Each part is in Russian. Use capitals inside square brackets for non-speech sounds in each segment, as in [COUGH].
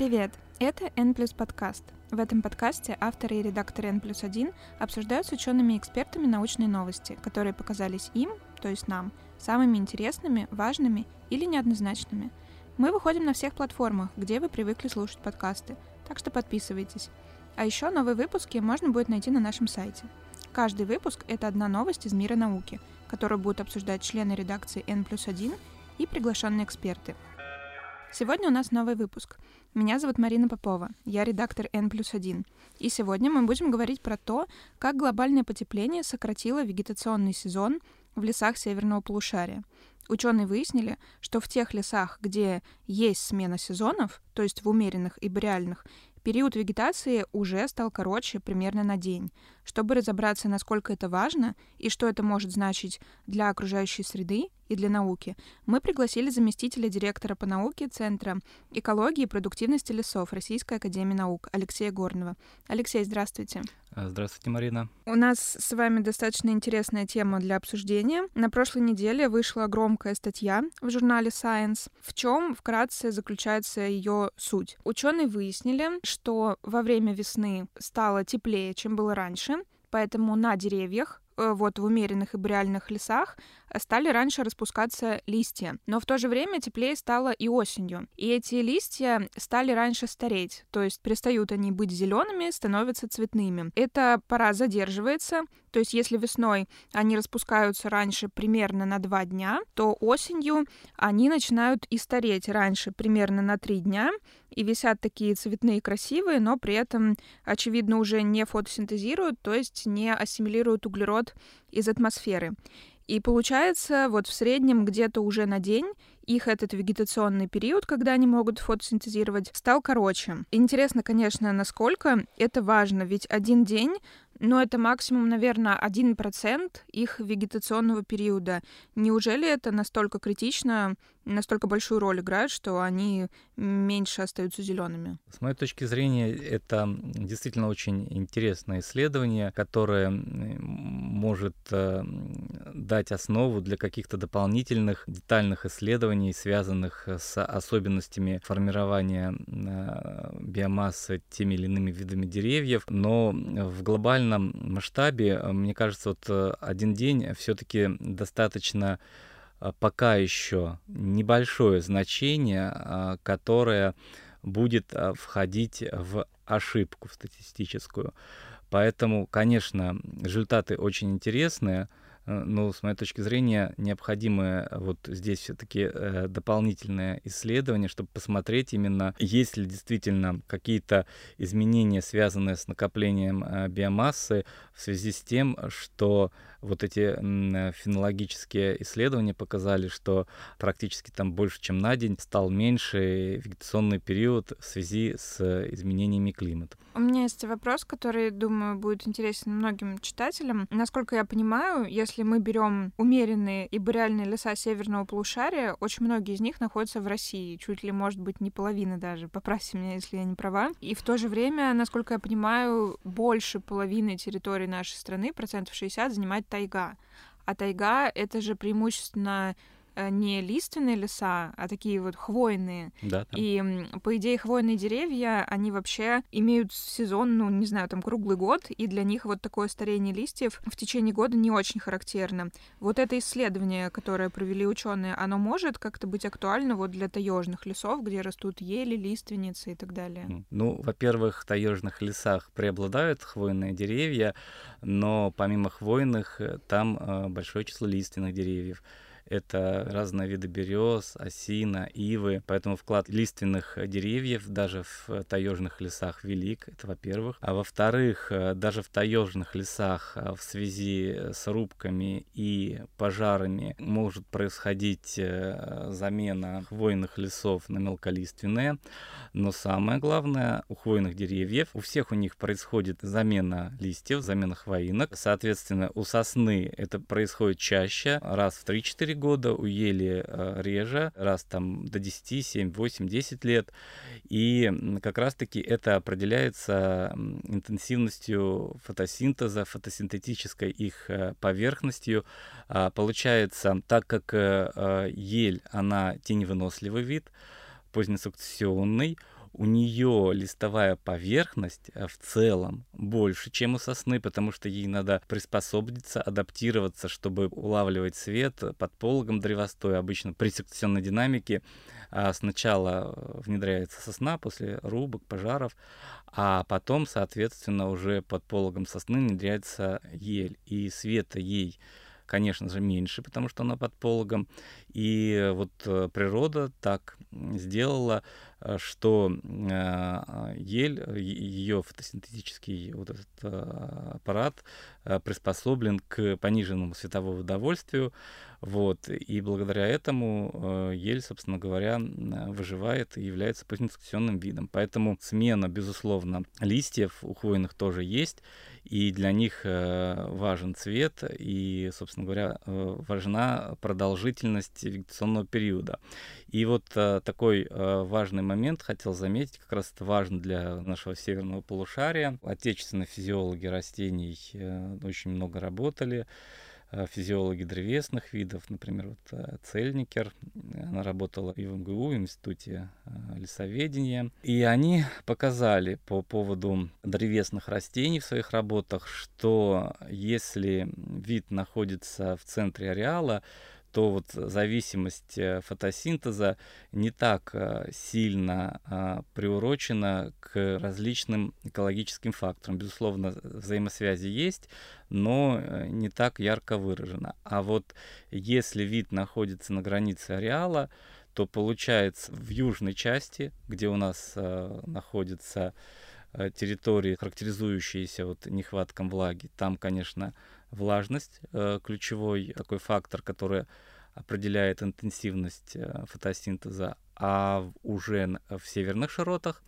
Привет! Это N подкаст. В этом подкасте авторы и редакторы N 1 обсуждают с учеными и экспертами научные новости, которые показались им, то есть нам, самыми интересными, важными или неоднозначными. Мы выходим на всех платформах, где вы привыкли слушать подкасты, так что подписывайтесь. А еще новые выпуски можно будет найти на нашем сайте. Каждый выпуск — это одна новость из мира науки, которую будут обсуждать члены редакции N 1 и приглашенные эксперты. Сегодня у нас новый выпуск — меня зовут Марина Попова, я редактор N плюс 1. И сегодня мы будем говорить про то, как глобальное потепление сократило вегетационный сезон в лесах северного полушария. Ученые выяснили, что в тех лесах, где есть смена сезонов, то есть в умеренных и бореальных, период вегетации уже стал короче примерно на день. Чтобы разобраться, насколько это важно и что это может значить для окружающей среды и для науки, мы пригласили заместителя директора по науке Центра экологии и продуктивности лесов Российской академии наук Алексея Горного. Алексей, здравствуйте. А, здравствуйте, Марина. У нас с вами достаточно интересная тема для обсуждения. На прошлой неделе вышла громкая статья в журнале Science. В чем вкратце заключается ее суть? Ученые выяснили, что во время весны стало теплее, чем было раньше, поэтому на деревьях Э, вот в умеренных и бореальных лесах э, стали раньше распускаться листья. Но в то же время теплее стало и осенью. И эти листья стали раньше стареть, то есть перестают они быть зелеными, становятся цветными. Эта пора задерживается, то есть если весной они распускаются раньше примерно на два дня, то осенью они начинают и стареть раньше примерно на три дня, и висят такие цветные красивые, но при этом, очевидно, уже не фотосинтезируют, то есть не ассимилируют углерод из атмосферы. И получается, вот в среднем где-то уже на день их этот вегетационный период, когда они могут фотосинтезировать, стал короче. Интересно, конечно, насколько это важно, ведь один день но это максимум, наверное, 1% их вегетационного периода. Неужели это настолько критично, настолько большую роль играет, что они меньше остаются зелеными? С моей точки зрения, это действительно очень интересное исследование, которое может э, дать основу для каких-то дополнительных детальных исследований, связанных с особенностями формирования э, биомассы теми или иными видами деревьев. Но в глобальном масштабе, э, мне кажется, вот один день все-таки достаточно пока еще небольшое значение, которое будет входить в ошибку статистическую. Поэтому, конечно, результаты очень интересные, Э, но с моей точки зрения необходимы вот здесь все-таки э, дополнительные исследования, чтобы посмотреть именно, есть ли действительно какие-то изменения, связанные с накоплением э, биомассы в связи с тем, что вот эти фенологические исследования показали, что практически там больше, чем на день стал меньше вегетационный период в связи с изменениями климата. У меня есть вопрос, который, думаю, будет интересен многим читателям. Насколько я понимаю, если мы берем умеренные и бореальные леса северного полушария, очень многие из них находятся в России, чуть ли, может быть, не половина даже. Поправьте меня, если я не права. И в то же время, насколько я понимаю, больше половины территории нашей страны, процентов 60, занимает тайга. А тайга — это же преимущественно не лиственные леса, а такие вот хвойные. Да, там. И, по идее, хвойные деревья, они вообще имеют сезон, ну, не знаю, там, круглый год, и для них вот такое старение листьев в течение года не очень характерно. Вот это исследование, которое провели ученые, оно может как-то быть актуально вот для таежных лесов, где растут ели, лиственницы и так далее? Ну, во-первых, в таежных лесах преобладают хвойные деревья, но помимо хвойных э, там э, большое число лиственных деревьев это разные виды берез, осина, ивы, поэтому вклад лиственных деревьев даже в таежных лесах велик, это во-первых. А во-вторых, э, даже в таежных лесах э, в связи с рубками и пожарами может происходить э, замена хвойных лесов на мелколиственные, но самое главное, у хвойных деревьев, у всех у них происходит замена листьев, замена хвоинок, соответственно, у сосны это происходит чаще, раз в 3-4 года, у ели э, реже, раз там до 10, 7, 8, 10 лет. И как раз-таки это определяется интенсивностью фотосинтеза, фотосинтетической их э, поверхностью. А, получается, так как э, ель, она теневыносливый вид, позднесукцессионный, у нее листовая поверхность э, в целом больше, чем у сосны, потому что ей надо приспособиться, адаптироваться, чтобы улавливать свет под пологом древостоя. Обычно при секционной динамике а, сначала внедряется сосна после рубок, пожаров, а потом, соответственно, уже под пологом сосны внедряется ель. И света ей конечно же, меньше, потому что она под пологом. И вот э, природа так сделала, э, что э, ель, ее фотосинтетический вот этот аппарат приспособлен к пониженному световому удовольствию, вот, и благодаря этому ель, собственно говоря, выживает и является позиционным видом. Поэтому смена, безусловно, листьев у хвойных тоже есть, и для них э, важен цвет, и, собственно говоря, э, важна продолжительность вегетационного периода. И вот э, такой важный момент хотел заметить, как раз это важно для нашего северного полушария. Отечественные физиологи растений очень много работали Э, физиологи древесных видов, например, вот э, Цельникер, она работала и в МГУ, в Институте э, лесоведения, и они показали по поводу древесных растений в своих работах, что если вид находится в центре ареала, то вот зависимость э, фотосинтеза не так э, сильно а, приурочена к различным экологическим факторам. Безусловно, взаимосвязи есть, но э, не так ярко выражена. А вот если вид находится на границе ареала, то получается в южной части, где у нас находится территории, характеризующиеся вот нехватком влаги, там, конечно, влажность, э, ключевой такой фактор, который определяет интенсивность э, фотосинтеза, а уже в северных широтах,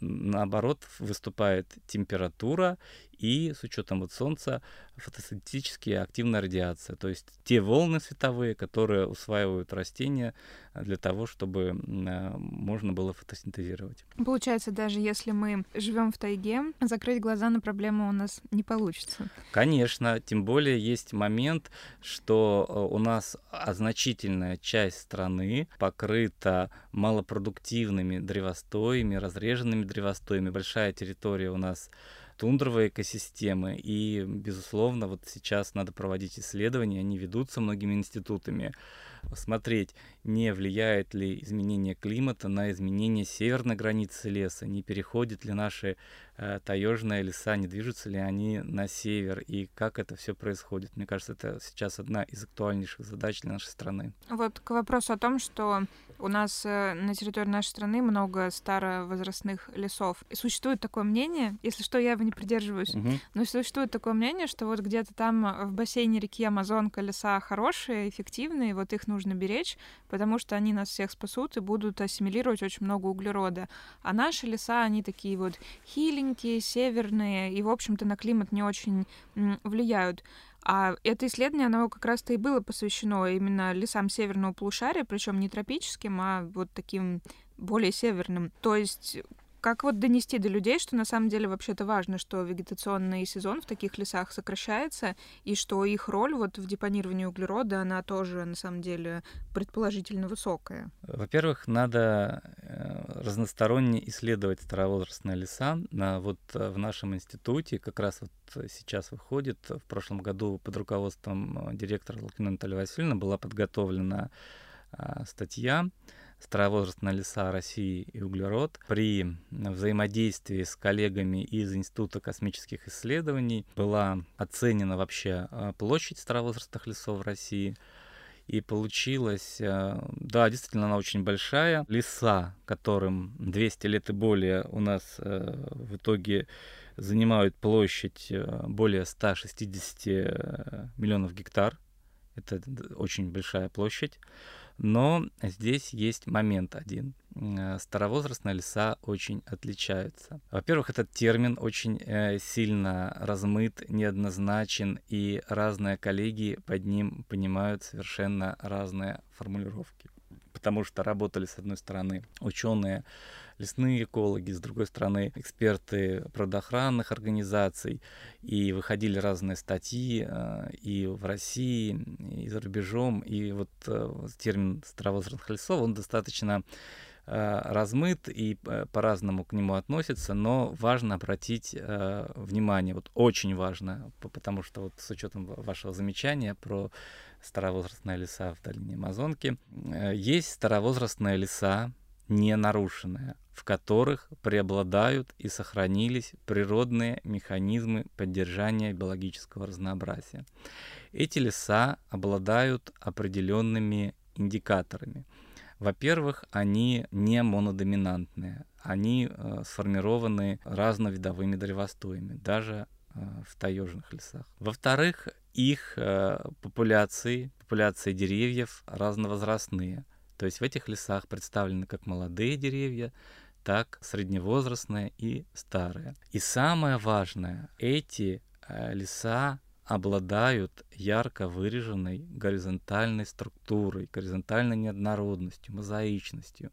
наоборот, выступает температура и с учетом вот солнца фотосинтетически активная радиация, то есть те волны световые, которые усваивают растения для того, чтобы можно было фотосинтезировать. Получается, даже если мы живем в тайге, закрыть глаза на проблему у нас не получится. Конечно, тем более есть момент, что э, у нас значительная часть страны покрыта малопродуктивными древостоями, разреженными древостоями. Большая территория у нас тундровые экосистемы. И, безусловно, вот сейчас надо проводить исследования, они ведутся многими институтами, смотреть, не влияет ли изменение климата на изменение северной границы леса, не переходят ли наши э, таежные леса, не движутся ли они на север, и как это все происходит. Мне кажется, это сейчас одна из актуальнейших задач для нашей страны. Вот к вопросу о том, что у нас э, на территории нашей страны много старовозрастных лесов. И существует такое мнение, если что, я его не придерживаюсь, угу. но существует такое мнение, что вот где-то там в бассейне реки Амазонка леса хорошие, эффективные, вот их нужно беречь, потому что они нас всех спасут и будут ассимилировать очень много углерода. А наши леса, они такие вот хиленькие, северные, и, в общем-то, на климат не очень влияют. А это исследование, оно как раз-то и было посвящено именно лесам северного полушария, причем не тропическим, а вот таким более северным. То есть как вот донести до людей, что на самом деле вообще-то важно, что вегетационный сезон в таких лесах сокращается, и что их роль вот в депонировании углерода, она тоже на самом деле предположительно высокая? Во-первых, надо э, разносторонне исследовать старовозрастные леса. Вот э, в нашем институте как раз вот сейчас выходит, в прошлом году под руководством э, директора Лукина Натальи Васильевны была подготовлена статья старовозрастные леса России и углерод. При взаимодействии с коллегами из Института космических исследований была оценена вообще а, площадь старовозрастных лесов России. И получилось, а, да, действительно, она очень большая. Леса, которым 200 лет и более у нас а, в итоге занимают площадь более 160 миллионов гектар. Это очень большая площадь. Но здесь есть момент один. Э, старовозрастные леса очень отличаются. Во-первых, этот термин очень э, сильно размыт, неоднозначен, и разные коллеги под ним понимают совершенно разные формулировки. Потому что работали, с одной стороны, ученые лесные экологи, с другой стороны эксперты природоохранных организаций, и выходили разные статьи э, и в России, и за рубежом, и вот э, термин старовозрастных лесов, он достаточно э, размыт и по-разному к нему относится, но важно обратить э, внимание, вот очень важно, потому что вот с учетом вашего замечания про старовозрастные леса в долине Амазонки, э, есть старовозрастные леса, не нарушенные, в которых преобладают и сохранились природные механизмы поддержания биологического разнообразия. Эти леса обладают определенными индикаторами. Во-первых, они не монодоминантные, они э, сформированы разновидовыми древостоями, даже э, в таежных лесах. Во-вторых, их э, популяции, популяции деревьев разновозрастные. То есть в этих лесах представлены как молодые деревья, так средневозрастные и старые. И самое важное, эти э, леса обладают ярко выраженной горизонтальной структурой, горизонтальной неоднородностью, мозаичностью.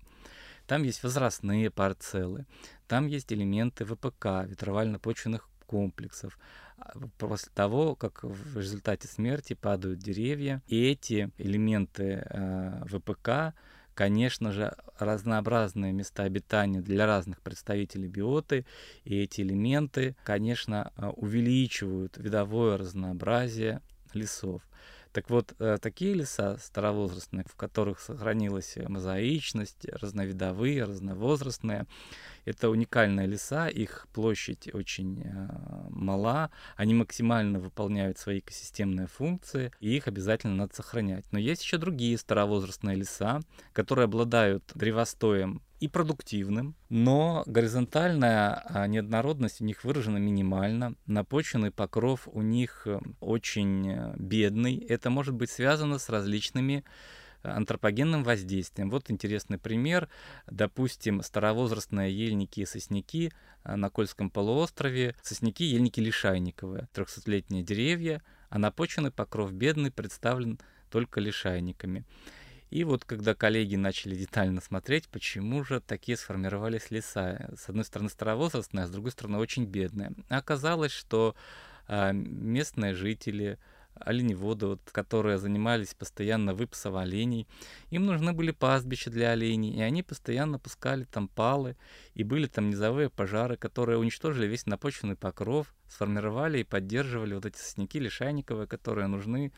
Там есть возрастные парцеллы, там есть элементы ВПК, ветровально-почвенных комплексов. После того, как в результате смерти падают деревья, и эти элементы э, ВПК конечно же, разнообразные места обитания для разных представителей биоты, и эти элементы, конечно, э, увеличивают видовое разнообразие лесов. Так вот, э, такие леса старовозрастные, в которых сохранилась мозаичность, разновидовые, разновозрастные, это уникальные леса, их площадь очень э, мала, они максимально выполняют свои экосистемные функции, и их обязательно надо сохранять. Но есть еще другие старовозрастные леса, которые обладают древостоем и продуктивным, но горизонтальная а, неоднородность у них выражена минимально, напоченный покров у них э, очень э, бедный. Это может быть связано с различными антропогенным воздействием. Вот интересный пример. Допустим, старовозрастные ельники и сосняки на Кольском полуострове. Сосняки ельники лишайниковые, 300-летние деревья, а напоченный покров бедный представлен только лишайниками. И вот когда коллеги начали детально смотреть, почему же такие сформировались леса, с одной стороны старовозрастные, а с другой стороны очень бедные, оказалось, что а, местные жители, оленеводы, вот, которые занимались постоянно выпасом оленей. Им нужны были пастбища для оленей, и они постоянно пускали там палы, и были там низовые пожары, которые уничтожили весь напочвенный покров, сформировали и поддерживали вот эти сосняки лишайниковые, которые нужны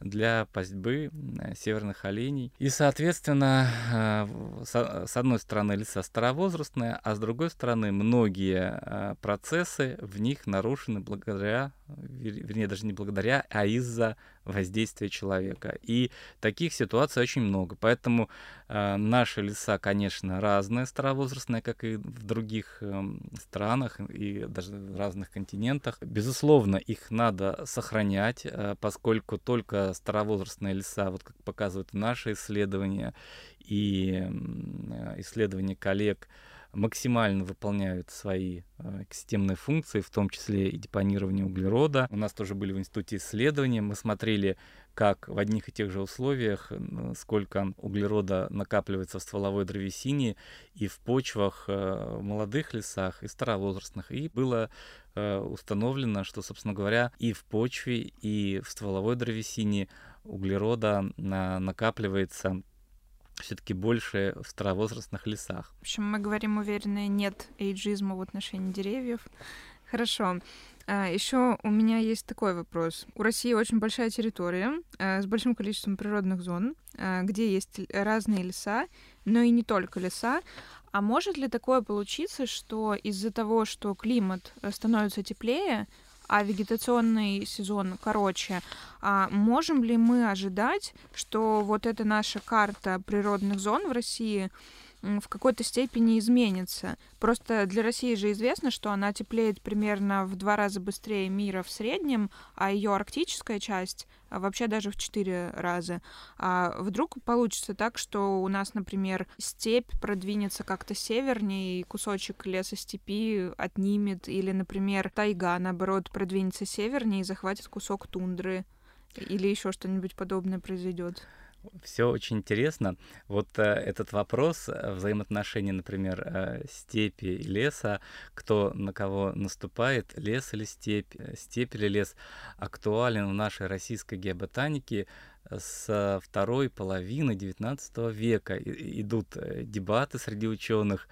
для пастьбы э, северных оленей. И, соответственно, э, с одной стороны леса старовозрастные, а с другой стороны многие э, процессы в них нарушены благодаря, вернее, даже не благодаря, а из-за воздействия человека. И таких ситуаций очень много. Поэтому э, наши леса, конечно, разные, старовозрастные, как и в других э, странах и даже в разных континентах. Безусловно, их надо сохранять, э, поскольку только старовозрастные леса, вот как показывают наши исследования и э, исследования коллег, максимально выполняют свои экосистемные функции, в том числе и депонирование углерода. У нас тоже были в институте исследования, мы смотрели, как в одних и тех же условиях, сколько углерода накапливается в стволовой древесине и в почвах э, в молодых лесах и старовозрастных. И было э, установлено, что, собственно говоря, и в почве, и в стволовой древесине углерода накапливается все-таки больше в старовозрастных лесах. В общем, мы говорим уверенно, нет эйджизма в отношении деревьев. Хорошо. А, еще у меня есть такой вопрос. У России очень большая территория а, с большим количеством природных зон, а, где есть разные леса, но и не только леса. А может ли такое получиться, что из-за того, что климат становится теплее, а вегетационный сезон короче, а можем ли мы ожидать, что вот эта наша карта природных зон в России в какой-то степени изменится. Просто для России же известно, что она теплеет примерно в два раза быстрее мира в среднем, а ее арктическая часть а вообще даже в четыре раза. А вдруг получится так, что у нас, например, степь продвинется как-то севернее, и кусочек леса степи отнимет, или, например, тайга, наоборот, продвинется севернее и захватит кусок тундры, или еще что-нибудь подобное произойдет все очень интересно. Вот э, этот вопрос э, взаимоотношений, например, э, степи и леса, кто на кого наступает, лес или степь, э, степь или лес, актуален в нашей российской геоботанике с второй половины XIX века. идут э, дебаты среди ученых,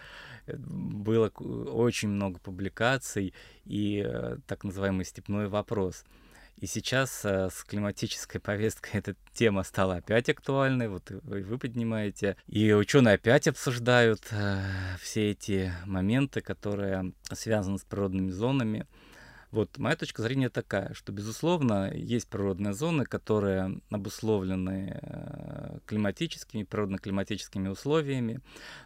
э, было очень много публикаций и э, так называемый степной вопрос. И сейчас с климатической [LAUGHS] повесткой эта тема стала опять актуальной, вот вы, вы поднимаете. И ученые опять обсуждают э, все эти моменты, которые связаны с природными зонами. Вот моя точка зрения такая, что, безусловно, есть природные зоны, которые обусловлены э, климатическими, природно-климатическими условиями,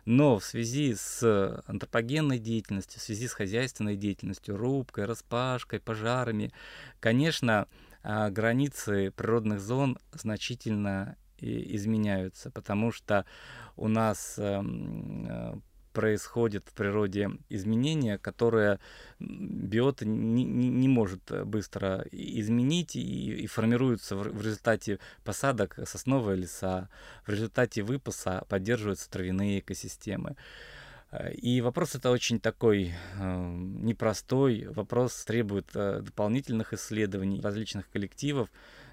но в связи с антропогенной деятельностью, в связи с хозяйственной деятельностью, рубкой, распашкой, пожарами, конечно, а, границы природных зон значительно изменяются, потому что у нас э, происходит в природе изменения, которые биота не, не, не может быстро изменить и, и формируются в, в результате посадок сосновые леса, в результате выпаса поддерживаются травяные экосистемы. И вопрос это очень такой э, непростой, вопрос требует э, дополнительных исследований различных коллективов,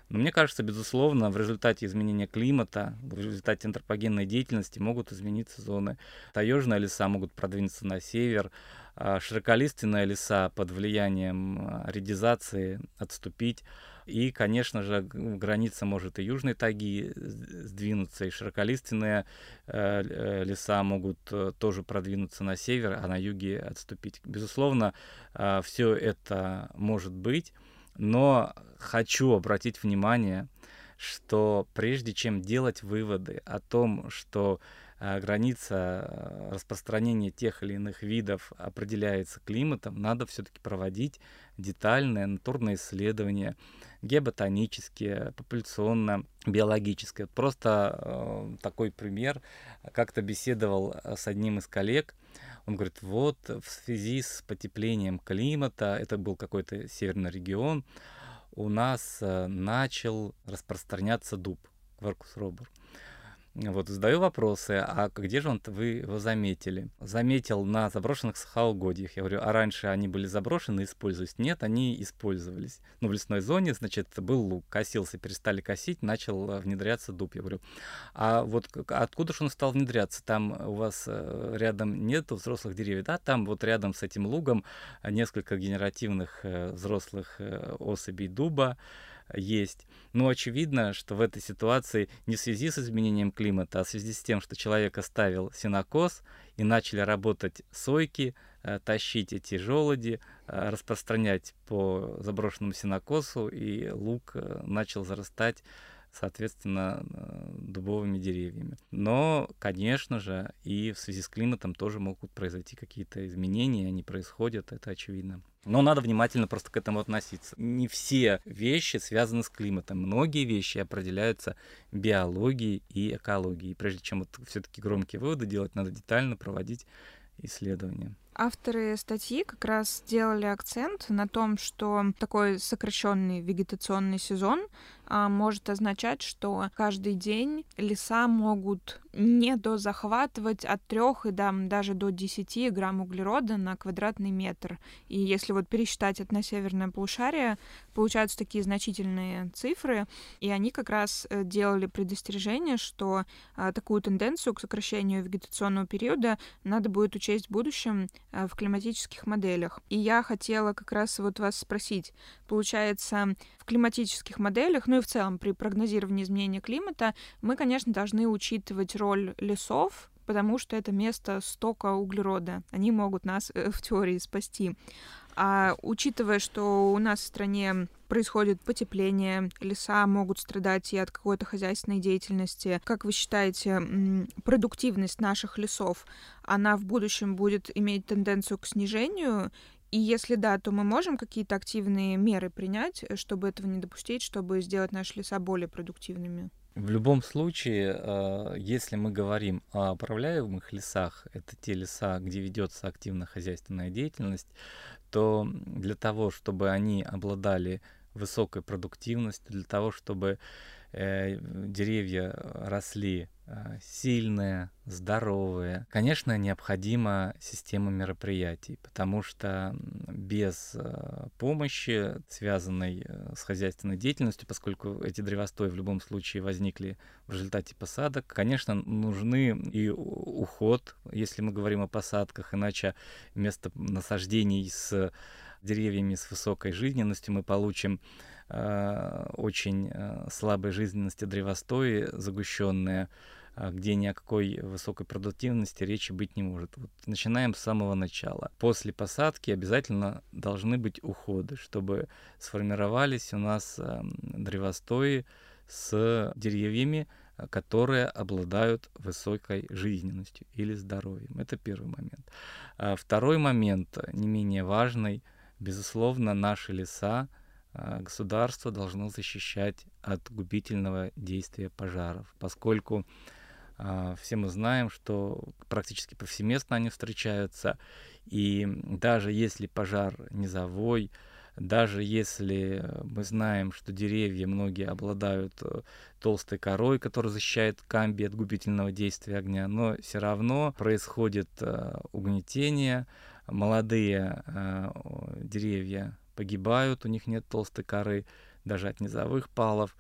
но мне кажется, безусловно, в результате изменения климата, в результате антропогенной деятельности могут измениться зоны. Таежные леса могут продвинуться на север, а широколиственные леса под влиянием а, редизации отступить. И, конечно же, граница может и южной тайги сдвинуться, и широколиственные э, э, леса могут э, тоже продвинуться на север, а на юге отступить. Безусловно, э, все это может быть. Но хочу обратить внимание, что прежде чем делать выводы о том, что э, граница э, распространения тех или иных видов определяется климатом, надо все-таки проводить детальные натурные исследования, геоботанические, популяционно-биологические. Просто э, такой пример. Как-то беседовал с одним из коллег, он говорит, вот в связи с потеплением климата, это был какой-то северный регион, у нас э, начал распространяться дуб, Кваркус робор. Вот, задаю вопросы, а где же он вы его заметили? Заметил на заброшенных сахаугодьях. Я говорю, а раньше они были заброшены использовались? Нет, они использовались. Ну, в лесной зоне, значит, был лук, косился, перестали косить, начал э, внедряться дуб. Я говорю, а вот откуда же он стал внедряться? Там у вас э, рядом нет взрослых деревьев? Да, там вот рядом с этим лугом несколько генеративных э, взрослых особей дуба, есть. Но очевидно, что в этой ситуации не в связи с изменением климата, а в связи с тем, что человек оставил сенокос и начали работать сойки, э, тащить эти желуди, э, распространять по заброшенному сенокосу, и лук э, начал зарастать соответственно, дубовыми деревьями. Но, конечно же, и в связи с климатом тоже могут произойти какие-то изменения, они происходят, это очевидно. Но надо внимательно просто к этому относиться. Не все вещи связаны с климатом. Многие вещи определяются биологией и экологией. И прежде чем вот все-таки громкие выводы делать, надо детально проводить исследования. Авторы статьи как раз сделали акцент на том, что такой сокращенный вегетационный сезон может означать, что каждый день леса могут не дозахватывать от 3 и там, даже до 10 грамм углерода на квадратный метр. И если вот пересчитать это на северное полушарие, получаются такие значительные цифры, и они как раз э, делали предостережение, что а, такую тенденцию к сокращению вегетационного периода надо будет учесть в будущем а, в климатических моделях. И я хотела как раз вот вас спросить, получается, в климатических моделях, ну и в целом при прогнозировании изменения климата, мы, конечно, должны учитывать роль лесов, потому что это место стока углерода. Они могут нас э, в теории спасти. А учитывая, что у нас в стране происходит потепление, леса могут страдать и от какой-то хозяйственной деятельности, как вы считаете, продуктивность наших лесов, она в будущем будет иметь тенденцию к снижению и если да, то мы можем какие-то активные меры принять, э, чтобы этого не допустить, чтобы сделать наши леса более продуктивными? В любом случае, э, если мы говорим о управляемых лесах, это те леса, где ведется активная хозяйственная деятельность, то для того, чтобы они обладали высокой продуктивностью, для того, чтобы деревья росли э, сильные, здоровые. Конечно, необходима система мероприятий, потому что без э, помощи, связанной э, с хозяйственной деятельностью, поскольку эти древостои в любом случае возникли в результате посадок, конечно, нужны и уход, если мы говорим о посадках, иначе вместо насаждений с деревьями с высокой жизненностью мы получим Э, очень э, слабой жизненности древостои, загущенные, э, где ни о какой высокой продуктивности речи быть не может. Вот начинаем с самого начала. После посадки обязательно должны быть уходы, чтобы сформировались у нас древостои с деревьями, которые обладают высокой жизненностью или здоровьем. Это первый момент. А второй момент, не менее важный, безусловно, наши леса а, государство должно защищать от губительного действия пожаров, поскольку а, все мы знаем, что практически повсеместно они встречаются, и даже если пожар низовой, даже если мы знаем, что деревья многие обладают э, толстой корой, которая защищает камби от губительного действия огня, но все равно происходит э, угнетение, молодые э, деревья погибают, у них нет толстой коры, даже от низовых палов.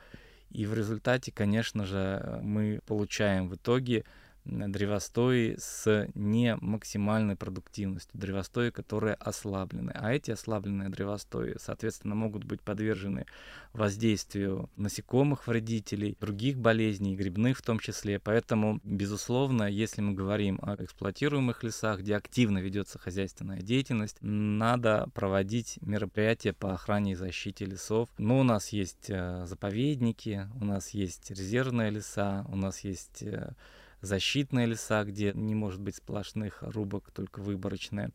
И в результате, конечно же, мы получаем в итоге древостои с не максимальной продуктивностью, древостои, которые ослаблены. А эти ослабленные древостои, соответственно, могут быть подвержены воздействию насекомых вредителей, других болезней, грибных в том числе. Поэтому, безусловно, если мы говорим о эксплуатируемых лесах, где активно ведется хозяйственная деятельность, надо проводить мероприятия по охране и защите лесов. Но у нас есть э, заповедники, у нас есть резервные леса, у нас есть э, защитные леса, где не может быть сплошных рубок, только выборочные.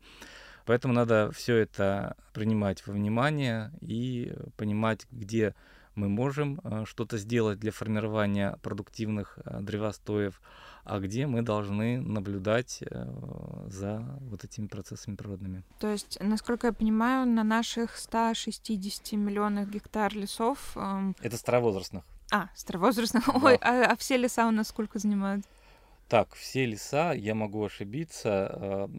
Поэтому надо все это принимать во внимание и понимать, где мы можем э, что-то сделать для формирования продуктивных э, древостоев, а где мы должны наблюдать э, за вот этими процессами природными. То есть, насколько я понимаю, на наших 160 миллионах гектар лесов... Эм... Это старовозрастных. А, старовозрастных. Да. Ой, а, а все леса у нас сколько занимают? Так, все леса, я могу ошибиться,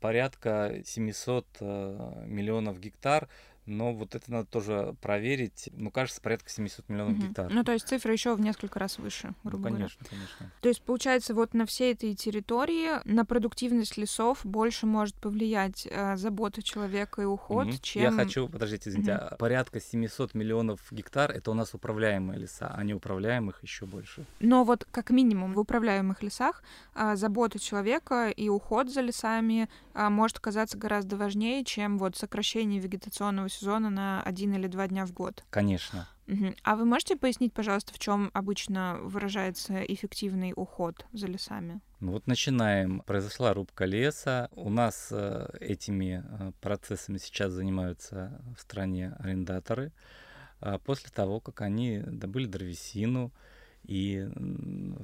порядка 700 э, миллионов гектар но вот это надо тоже проверить. Ну, кажется, порядка 700 миллионов угу. гектар. Ну, то есть цифра еще в несколько раз выше, грубо ну, конечно, говоря. конечно. То есть, получается, вот на всей этой территории на продуктивность лесов больше может повлиять э, забота человека и уход, угу. чем... Я хочу, подождите, извините, угу. порядка 700 миллионов гектар — это у нас управляемые леса, а не управляемых еще больше. Но вот как минимум в управляемых лесах э, забота человека и уход за лесами э, может оказаться гораздо важнее, чем вот сокращение вегетационного сезона на один или два дня в год. Конечно. Угу. А вы можете пояснить, пожалуйста, в чем обычно выражается эффективный уход за лесами? Ну вот начинаем. Произошла рубка леса. У нас э, этими э, процессами сейчас занимаются в стране арендаторы. А после того, как они добыли древесину, и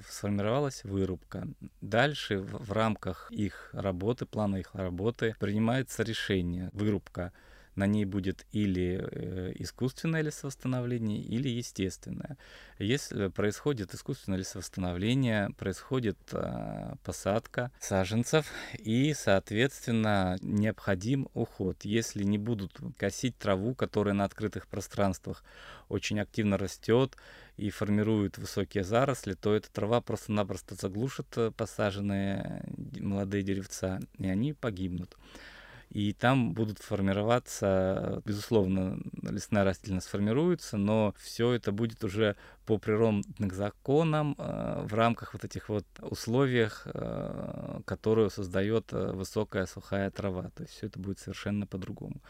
сформировалась вырубка. Дальше в, в рамках их работы, плана их работы принимается решение. Вырубка на ней будет или э, искусственное лесовосстановление, или естественное. Если происходит искусственное лесовосстановление, происходит а, посадка саженцев, и, соответственно, необходим уход. Если не будут косить траву, которая на открытых пространствах очень активно растет и формирует высокие заросли, то эта трава просто-напросто заглушит э, посаженные молодые деревца, и они погибнут и там будут формироваться, безусловно, лесная растительность сформируется, но все это будет уже по природным законам э, в рамках вот этих вот условиях, э, которые создает э, высокая сухая трава. То есть все это будет совершенно по-другому.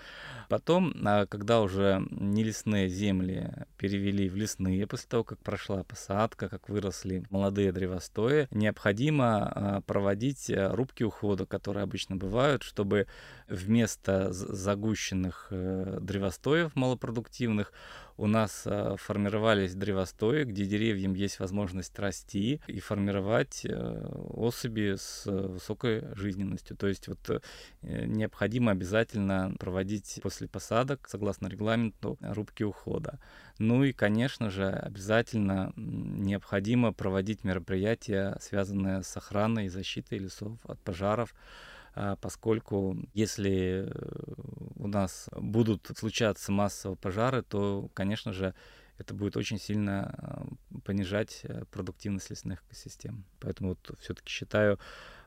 Потом, а, когда уже нелесные земли перевели в лесные, после того, как прошла посадка, как выросли молодые древостои, необходимо а, проводить рубки ухода, которые обычно бывают, чтобы вместо загущенных древостоев малопродуктивных у нас э, формировались древостои, где деревьям есть возможность расти и формировать э, особи с высокой жизненностью. То есть вот необходимо обязательно проводить после посадок, согласно регламенту, рубки ухода. Ну и, конечно же, обязательно необходимо проводить мероприятия, связанные с охраной и защитой лесов от пожаров, поскольку если э, у нас будут случаться массовые пожары, то, конечно же, это будет очень сильно а, понижать э, продуктивность лесных экосистем. Поэтому вот все-таки считаю,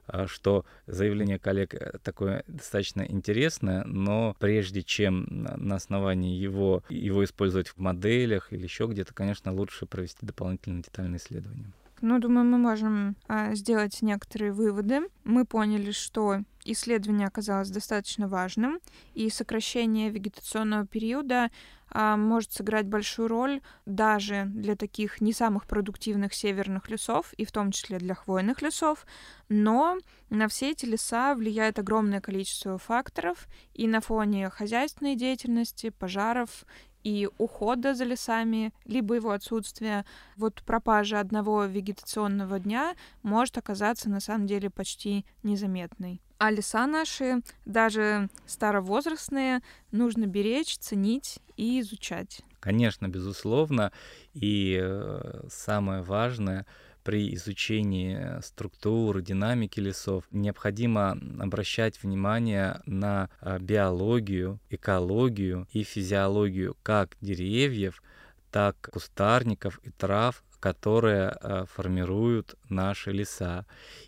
а, что заявление коллег э, такое достаточно интересное, но прежде чем на основании его, его использовать в моделях или еще где-то, конечно, лучше провести дополнительные детальные исследования. Ну, думаю, мы можем а, сделать некоторые выводы. Мы поняли, что исследование оказалось достаточно важным, и сокращение вегетационного периода а, может сыграть большую роль даже для таких не самых продуктивных северных лесов, и в том числе для хвойных лесов, но на все эти леса влияет огромное количество факторов, и на фоне хозяйственной деятельности, пожаров и ухода за лесами, либо его отсутствия, вот пропажа одного вегетационного дня может оказаться на самом деле почти незаметной. А леса наши, даже старовозрастные, нужно беречь, ценить и изучать. Конечно, безусловно. И э, самое важное — при изучении структуры, динамики лесов необходимо обращать внимание на а, биологию, экологию и физиологию как деревьев, так кустарников и трав, которые а, формируют наши леса.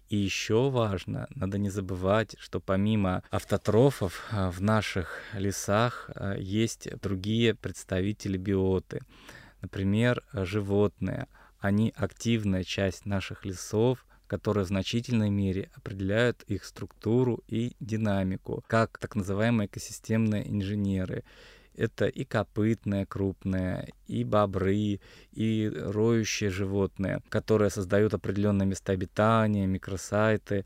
И еще важно, надо не забывать, что помимо автотрофов а, в наших лесах есть другие представители биоты. Например, животные – они активная часть наших лесов, которые в значительной мере определяют их структуру и динамику, как так называемые экосистемные инженеры. Это и копытные крупные, и бобры, и роющие животные, которые создают определенные места обитания, микросайты.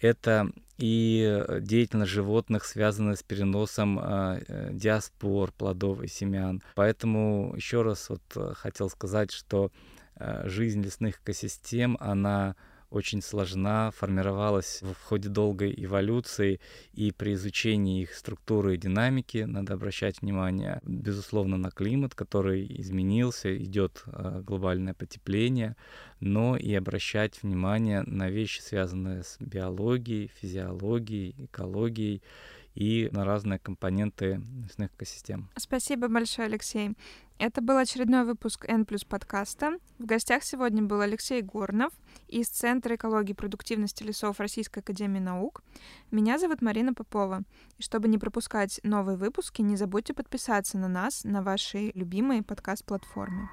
Это и деятельность животных, связанная с переносом э, диаспор плодов и семян. Поэтому еще раз вот э, хотел сказать, что жизнь лесных экосистем, она очень сложна, формировалась в ходе долгой эволюции, и при изучении их структуры и динамики надо обращать внимание, безусловно, на климат, который изменился, идет э, глобальное потепление, но и обращать внимание на вещи, связанные с биологией, физиологией, экологией, и на разные компоненты лесных экосистем. Спасибо большое, Алексей. Это был очередной выпуск N подкаста. В гостях сегодня был Алексей Горнов из Центра экологии и продуктивности лесов Российской Академии Наук. Меня зовут Марина Попова. И чтобы не пропускать новые выпуски, не забудьте подписаться на нас на вашей любимой подкаст-платформе.